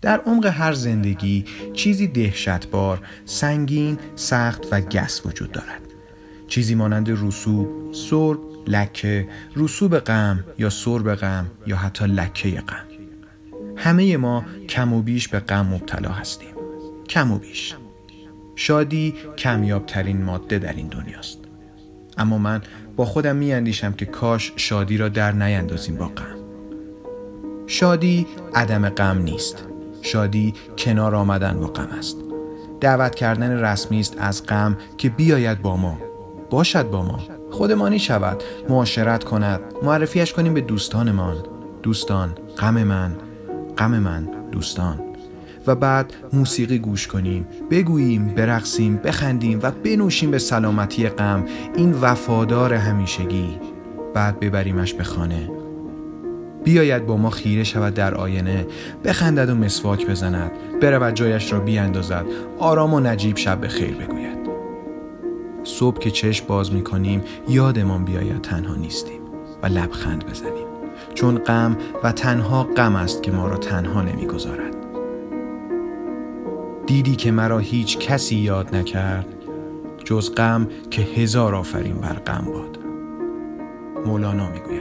در عمق هر زندگی چیزی دهشتبار، سنگین، سخت و گس وجود دارد. چیزی مانند رسوب، سرب، لکه، رسوب غم یا سرب غم یا حتی لکه غم. همه ما کم و بیش به غم مبتلا هستیم. کم و بیش. شادی کمیابترین ماده در این دنیاست. اما من با خودم می اندیشم که کاش شادی را در نیندازیم با غم. شادی عدم غم نیست. شادی کنار آمدن با غم است. دعوت کردن رسمی است از غم که بیاید با ما. باشد با ما. خودمانی شود. معاشرت کند. معرفیش کنیم به دوستانمان. دوستان غم من. غم من دوستان. و بعد موسیقی گوش کنیم. بگوییم برقصیم بخندیم و بنوشیم به سلامتی غم. این وفادار همیشگی. بعد ببریمش به خانه. بیاید با ما خیره شود در آینه. بخندد و مسواک بزند. برود جایش را بیاندازد. آرام و نجیب شب به خیر بگوید. صبح که چشم باز می کنیم یادمان بیاید تنها نیستیم و لبخند بزنیم. چون غم و تنها غم است که ما را تنها نمی‌گذارد دیدی که مرا هیچ کسی یاد نکرد جز غم که هزار آفرین بر غم باد. مولانا می‌گوید